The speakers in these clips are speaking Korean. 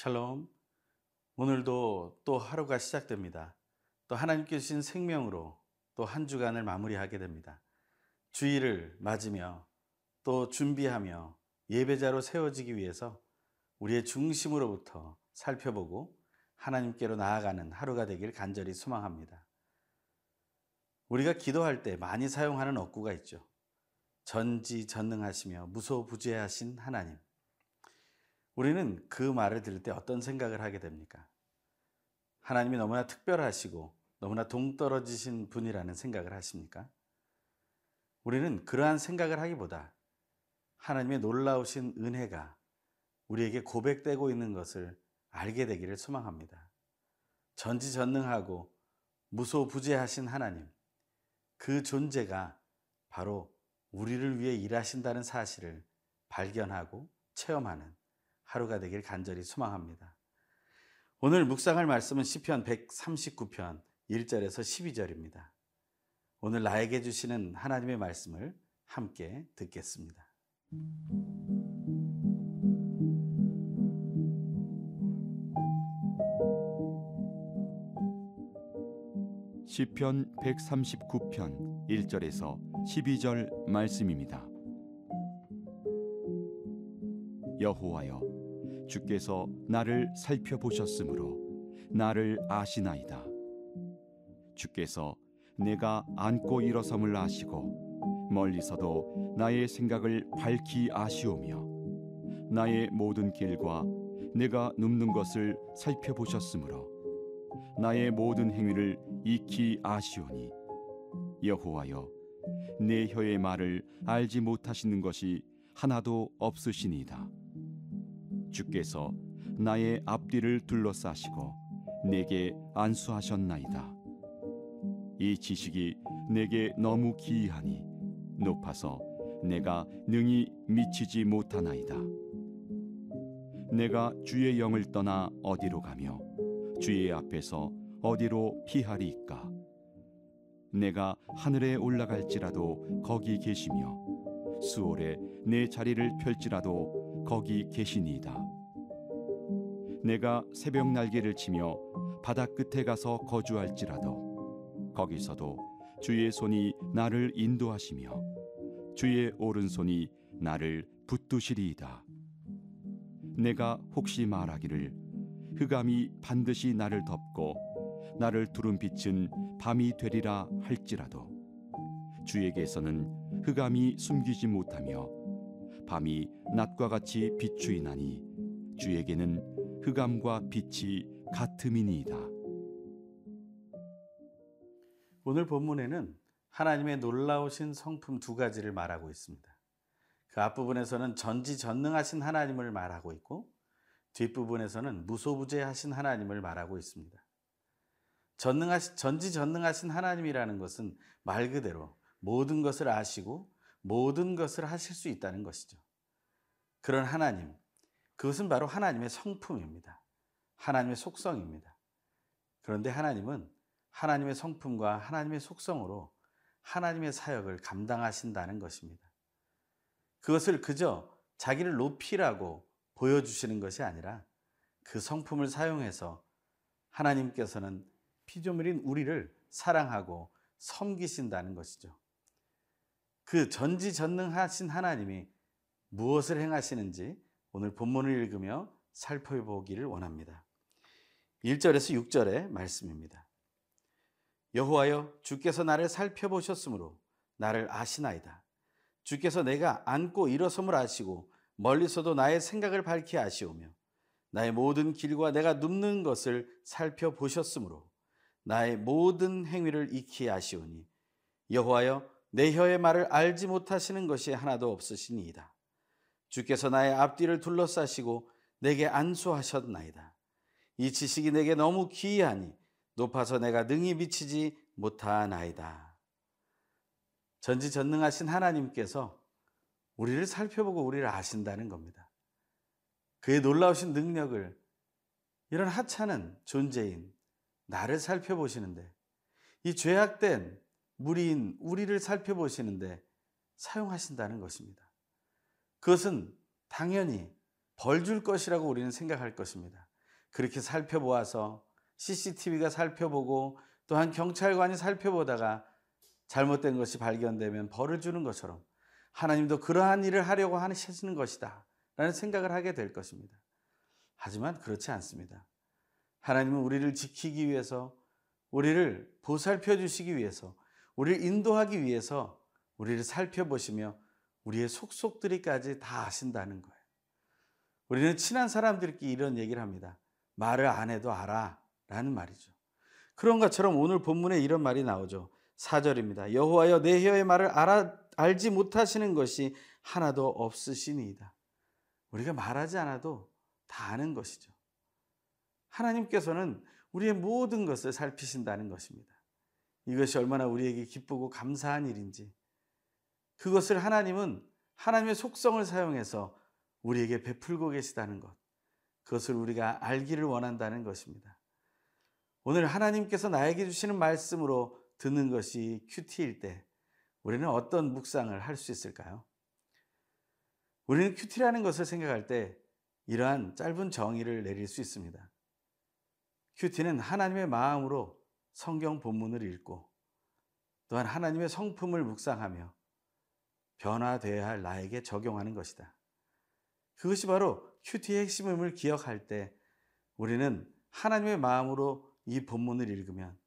샬롬. 오늘도 또 하루가 시작됩니다. 또 하나님께 주신 생명으로 또 한 주간을 마무리하게 됩니다. 주일을 맞으며 또 준비하며 예배자로 세워지기 위해서 우리의 중심으로부터 살펴보고 하나님께로 나아가는 하루가 되길 간절히 소망합니다. 우리가 기도할 때 많이 사용하는 어구가 있죠. 전지전능하시며 무소부재하신 하나님. 우리는 그 말을 들을 때 어떤 생각을 하게 됩니까? 하나님이 너무나 특별하시고 너무나 동떨어지신 분이라는 생각을 하십니까? 우리는 그러한 생각을 하기보다 하나님의 놀라우신 은혜가 우리에게 고백되고 있는 것을 알게 되기를 소망합니다. 전지전능하고 무소부재하신 하나님, 그 존재가 바로 우리를 위해 일하신다는 사실을 발견하고 체험하는 하루가 되길 간절히 소망합니다. 오늘 묵상할 말씀은 시편 139편 1절에서 12절입니다. 오늘 나에게 주시는 하나님의 말씀을 함께 듣겠습니다. 시편 139편 1절에서 12절 말씀입니다. 여호와여 주께서 나를 살펴보셨으므로 나를 아시나이다. 주께서 내가 앉고 일어섬을 아시고 멀리서도 나의 생각을 밝히 아시오며 나의 모든 길과 내가 눕는 것을 살펴보셨으므로 나의 모든 행위를 익히 아시오니 여호와여 내 혀의 말을 알지 못하시는 것이 하나도 없으시니이다. 주께서 나의 앞뒤를 둘러싸시고 내게 안수하셨나이다. 이 지식이 내게 너무 기이하니 높아서 내가 능히 미치지 못하나이다. 내가 주의 영을 떠나 어디로 가며 주의 앞에서 어디로 피하리이까? 내가 하늘에 올라갈지라도 거기 계시며 수월에 내 자리를 펼지라도 거기 계시니이다. 내가 새벽 날개를 치며 바다 끝에 가서 거주할지라도 거기서도 주의 손이 나를 인도하시며 주의 오른손이 나를 붙드시리이다. 내가 혹시 말하기를 흑암이 반드시 나를 덮고 나를 두른 빛은 밤이 되리라 할지라도 주에게서는 흑암이 숨기지 못하며 밤이 낮과 같이 비추이나니 주에게는 흑암과 빛이 같음이니이다. 오늘 본문에는 하나님의 놀라우신 성품 두 가지를 말하고 있습니다. 그 앞부분에서는 전지전능하신 하나님을 말하고 있고 뒷부분에서는 무소부재하신 하나님을 말하고 있습니다. 전능하신 전지전능하신 하나님이라는 것은 말 그대로 모든 것을 아시고 모든 것을 하실 수 있다는 것이죠. 그런 하나님, 그것은 바로 하나님의 성품입니다. 하나님의 속성입니다. 그런데 하나님은 하나님의 성품과 하나님의 속성으로 하나님의 사역을 감당하신다는 것입니다. 그것을 그저 자기를 높이라고 보여주시는 것이 아니라 그 성품을 사용해서 하나님께서는 피조물인 우리를 사랑하고 섬기신다는 것이죠. 그 전지전능하신 하나님이 무엇을 행하시는지 오늘 본문을 읽으며 살펴보기를 원합니다. 1절에서 6절의 말씀입니다. 여호와여 주께서 나를 살펴보셨으므로 나를 아시나이다. 주께서 내가 앉고 일어섬을 아시고 멀리서도 나의 생각을 밝히 아시오며 나의 모든 길과 내가 눕는 것을 살펴보셨으므로 나의 모든 행위를 익히 아시오니 여호와여 내 혀의 말을 알지 못하시는 것이 하나도 없으시니이다. 주께서 나의 앞뒤를 둘러싸시고 내게 안수하셨나이다. 이 지식이 내게 너무 기이하니 높아서 내가 능히 미치지 못하나이다. 전지전능하신 하나님께서 우리를 살펴보고 우리를 아신다는 겁니다. 그의 놀라우신 능력을 이런 하찮은 존재인 나를 살펴보시는데 이 죄악된 무리인 우리를 살펴보시는데 사용하신다는 것입니다. 그것은 당연히 벌 줄 것이라고 우리는 생각할 것입니다. 그렇게 살펴보아서 CCTV가 살펴보고 또한 경찰관이 살펴보다가 잘못된 것이 발견되면 벌을 주는 것처럼 하나님도 그러한 일을 하려고 하시는 것이다. 라는 생각을 하게 될 것입니다. 하지만 그렇지 않습니다. 하나님은 우리를 지키기 위해서, 우리를 보살펴 주시기 위해서, 우리를 인도하기 위해서 우리를 살펴보시며 우리의 속속들이까지 다 아신다는 거예요. 우리는 친한 사람들끼리 이런 얘기를 합니다. 말을 안 해도 알아. 라는 말이죠. 그런 것처럼 오늘 본문에 이런 말이 나오죠. 4절입니다. 여호와여 내 혀의 말을 알아, 알지 못하시는 것이 하나도 없으시니이다. 우리가 말하지 않아도 다 아는 것이죠. 하나님께서는 우리의 모든 것을 살피신다는 것입니다. 이것이 얼마나 우리에게 기쁘고 감사한 일인지. 그것을 하나님은 하나님의 속성을 사용해서 우리에게 베풀고 계시다는 것. 그것을 우리가 알기를 원한다는 것입니다. 오늘 하나님께서 나에게 주시는 말씀으로 듣는 것이 큐티일 때 우리는 어떤 묵상을 할 수 있을까요? 우리는 큐티라는 것을 생각할 때 이러한 짧은 정의를 내릴 수 있습니다. 큐티는 하나님의 마음으로 성경 본문을 읽고 또한 하나님의 성품을 묵상하며 변화되어야 할 나에게 적용하는 것이다. 그것이 바로 큐티의 핵심임을 기억할 때 우리는 하나님의 마음으로 이 본문을 읽으면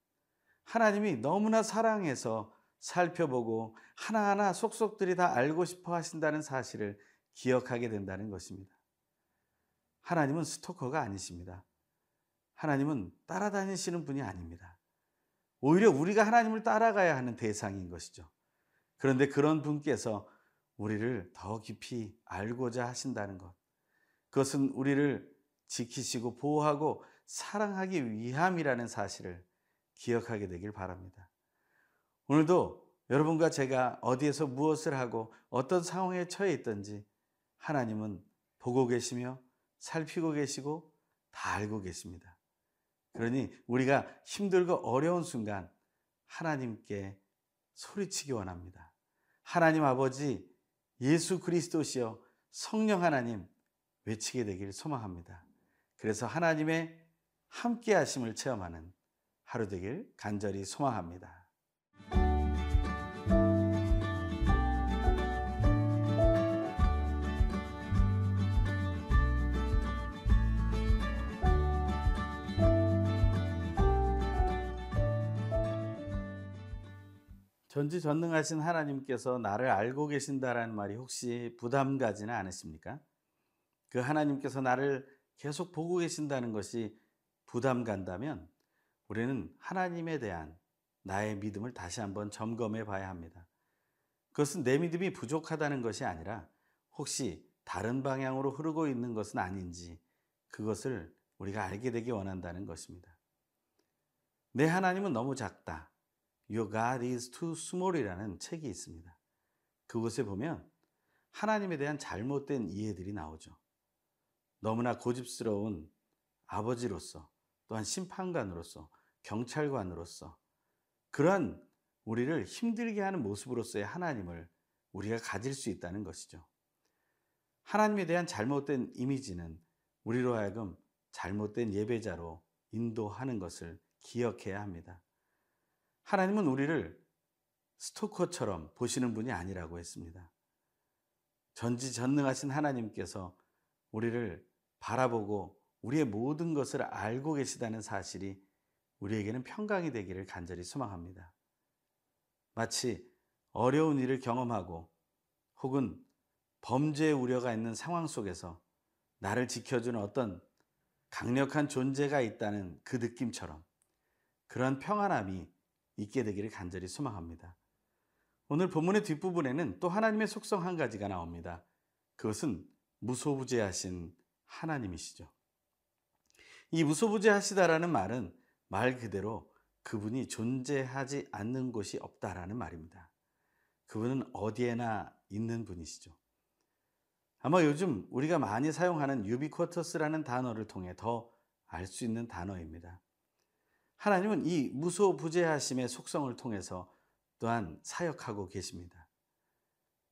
하나님이 너무나 사랑해서 살펴보고 하나하나 속속들이 다 알고 싶어 하신다는 사실을 기억하게 된다는 것입니다. 하나님은 스토커가 아니십니다. 하나님은 따라다니시는 분이 아닙니다. 오히려 우리가 하나님을 따라가야 하는 대상인 것이죠. 그런데 그런 분께서 우리를 더 깊이 알고자 하신다는 것. 그것은 우리를 지키시고 보호하고 사랑하기 위함이라는 사실을 기억하게 되길 바랍니다. 오늘도 여러분과 제가 어디에서 무엇을 하고 어떤 상황에 처해 있든지 하나님은 보고 계시며 살피고 계시고 다 알고 계십니다. 그러니 우리가 힘들고 어려운 순간 하나님께 소리치기 원합니다. 하나님 아버지 예수 그리스도시여 성령 하나님 외치게 되길 소망합니다. 그래서 하나님의 함께 하심을 체험하는 하루 되길 간절히 소망합니다. 전지전능하신 하나님께서 나를 알고 계신다라는 말이 혹시 부담 가지는 않으십니까? 그 하나님께서 나를 계속 보고 계신다는 것이 부담 간다면 우리는 하나님에 대한 나의 믿음을 다시 한번 점검해 봐야 합니다. 그것은 내 믿음이 부족하다는 것이 아니라 혹시 다른 방향으로 흐르고 있는 것은 아닌지 그것을 우리가 알게 되기 원한다는 것입니다. 내 하나님은 너무 작다. Your God is too small이라는 책이 있습니다. 그곳에 보면 하나님에 대한 잘못된 이해들이 나오죠. 너무나 고집스러운 아버지로서 또한 심판관으로서 경찰관으로서 그러한 우리를 힘들게 하는 모습으로서의 하나님을 우리가 가질 수 있다는 것이죠. 하나님에 대한 잘못된 이미지는 우리로 하여금 잘못된 예배자로 인도하는 것을 기억해야 합니다. 하나님은 우리를 스토커처럼 보시는 분이 아니라고 했습니다. 전지전능하신 하나님께서 우리를 바라보고 우리의 모든 것을 알고 계시다는 사실이 우리에게는 평강이 되기를 간절히 소망합니다. 마치 어려운 일을 경험하고 혹은 범죄의 우려가 있는 상황 속에서 나를 지켜주는 어떤 강력한 존재가 있다는 그 느낌처럼 그런 평안함이 있게 되기를 간절히 소망합니다. 오늘 본문의 뒷부분에는 또 하나님의 속성 한 가지가 나옵니다. 그것은 무소부재하신 하나님이시죠. 이 무소부재하시다라는 말은 말 그대로 그분이 존재하지 않는 곳이 없다라는 말입니다. 그분은 어디에나 있는 분이시죠. 아마 요즘 우리가 많이 사용하는 유비쿼터스라는 단어를 통해 더 알 수 있는 단어입니다. 하나님은 이 무소부재하심의 속성을 통해서 또한 사역하고 계십니다.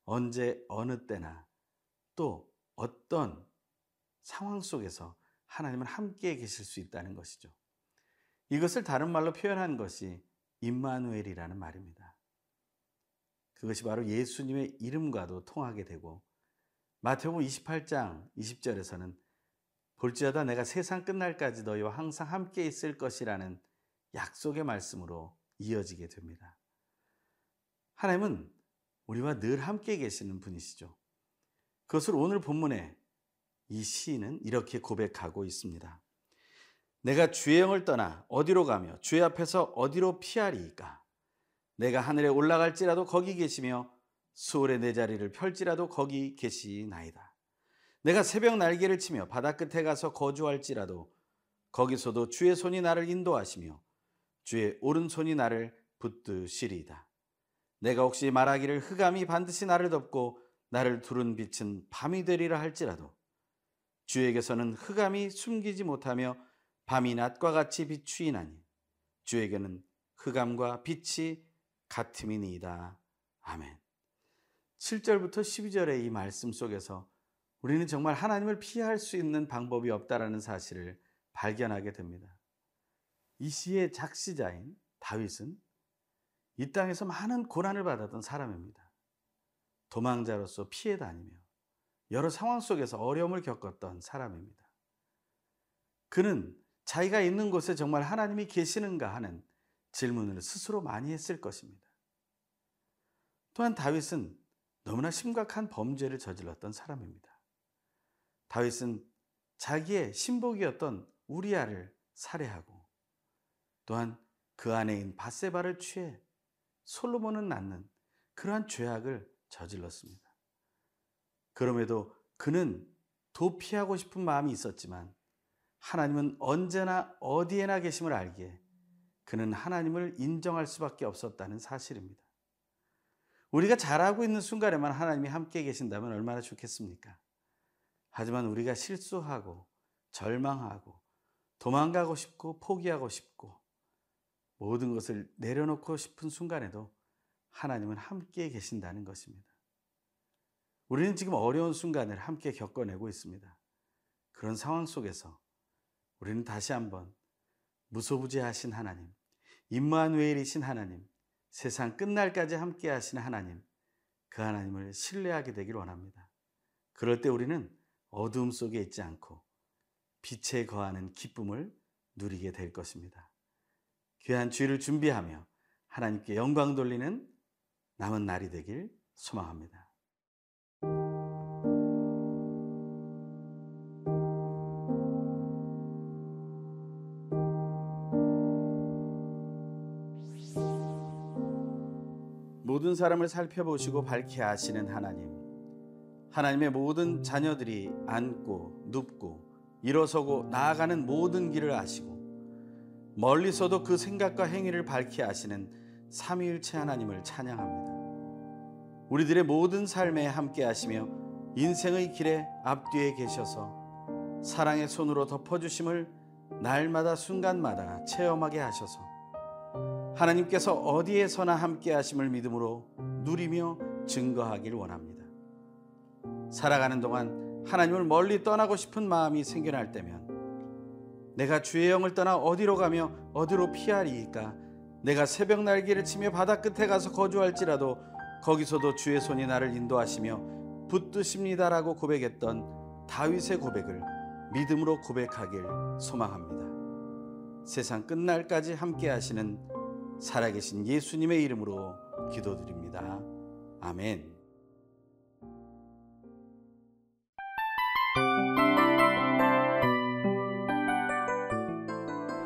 언제 어느 때나 또 어떤 상황 속에서 하나님은 함께 계실 수 있다는 것이죠. 이것을 다른 말로 표현한 것이 임마누엘이라는 말입니다. 그것이 바로 예수님의 이름과도 통하게 되고 마태복음 28장 20절에서는 볼지어다 내가 세상 끝날까지 너희와 항상 함께 있을 것이라는 약속의 말씀으로 이어지게 됩니다. 하나님은 우리와 늘 함께 계시는 분이시죠. 그것을 오늘 본문에 이 시인은 이렇게 고백하고 있습니다. 내가 주의 영을 떠나 어디로 가며 주의 앞에서 어디로 피하리이까? 내가 하늘에 올라갈지라도 거기 계시며 수월의 내 자리를 펼지라도 거기 계시나이다. 내가 새벽 날개를 치며 바다 끝에 가서 거주할지라도 거기서도 주의 손이 나를 인도하시며 주의 오른손이 나를 붙드시리이다. 내가 혹시 말하기를 흑암이 반드시 나를 덮고 나를 두른 빛은 밤이 되리라 할지라도 주에게서는 흑암이 숨기지 못하며 밤이 낮과 같이 비추이나니 주에게는 흑암과 빛이 같음이니이다. 아멘. 7절부터 12절의 이 말씀 속에서 우리는 정말 하나님을 피할 수 있는 방법이 없다라는 사실을 발견하게 됩니다. 이 시의 작시자인 다윗은 이 땅에서 많은 고난을 받았던 사람입니다. 도망자로서 피해 다니며 여러 상황 속에서 어려움을 겪었던 사람입니다. 그는 자기가 있는 곳에 정말 하나님이 계시는가 하는 질문을 스스로 많이 했을 것입니다. 또한 다윗은 너무나 심각한 범죄를 저질렀던 사람입니다. 다윗은 자기의 신복이었던 우리아를 살해하고 또한 그 아내인 바세바를 취해 솔로몬은 낳는 그러한 죄악을 저질렀습니다. 그럼에도 그는 도피하고 싶은 마음이 있었지만 하나님은 언제나 어디에나 계심을 알기에 그는 하나님을 인정할 수밖에 없었다는 사실입니다. 우리가 잘하고 있는 순간에만 하나님이 함께 계신다면 얼마나 좋겠습니까? 하지만 우리가 실수하고 절망하고 도망가고 싶고 포기하고 싶고 모든 것을 내려놓고 싶은 순간에도 하나님은 함께 계신다는 것입니다. 우리는 지금 어려운 순간을 함께 겪어내고 있습니다. 그런 상황 속에서 우리는 다시 한번 무소부재하신 하나님, 임마누엘이신 하나님, 세상 끝날까지 함께 하신 하나님, 그 하나님을 신뢰하게 되길 원합니다. 그럴 때 우리는 어두움 속에 있지 않고 빛에 거하는 기쁨을 누리게 될 것입니다. 귀한 주일을 준비하며 하나님께 영광 돌리는 남은 날이 되길 소망합니다. 모든 사람을 살펴보시고 밝히 아시는 하나님. 하나님의 모든 자녀들이 앉고 눕고 일어서고 나아가는 모든 길을 아시고 멀리서도 그 생각과 행위를 밝히 아시는 삼위일체 하나님을 찬양합니다. 우리들의 모든 삶에 함께 하시며 인생의 길에 앞뒤에 계셔서 사랑의 손으로 덮어주심을 날마다 순간마다 체험하게 하셔서 하나님께서 어디에서나 함께 하심을 믿음으로 누리며 증거하길 원합니다. 살아가는 동안 하나님을 멀리 떠나고 싶은 마음이 생겨날 때면 내가 주의 영을 떠나 어디로 가며 어디로 피하리이까 내가 새벽 날개를 치며 바다 끝에 가서 거주할지라도 거기서도 주의 손이 나를 인도하시며 붙드십니다라고 고백했던 다윗의 고백을 믿음으로 고백하길 소망합니다. 세상 끝날까지 함께 하시는 살아계신 예수님의 이름으로 기도드립니다. 아멘.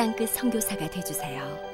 땅끝 선교사가 되주세요.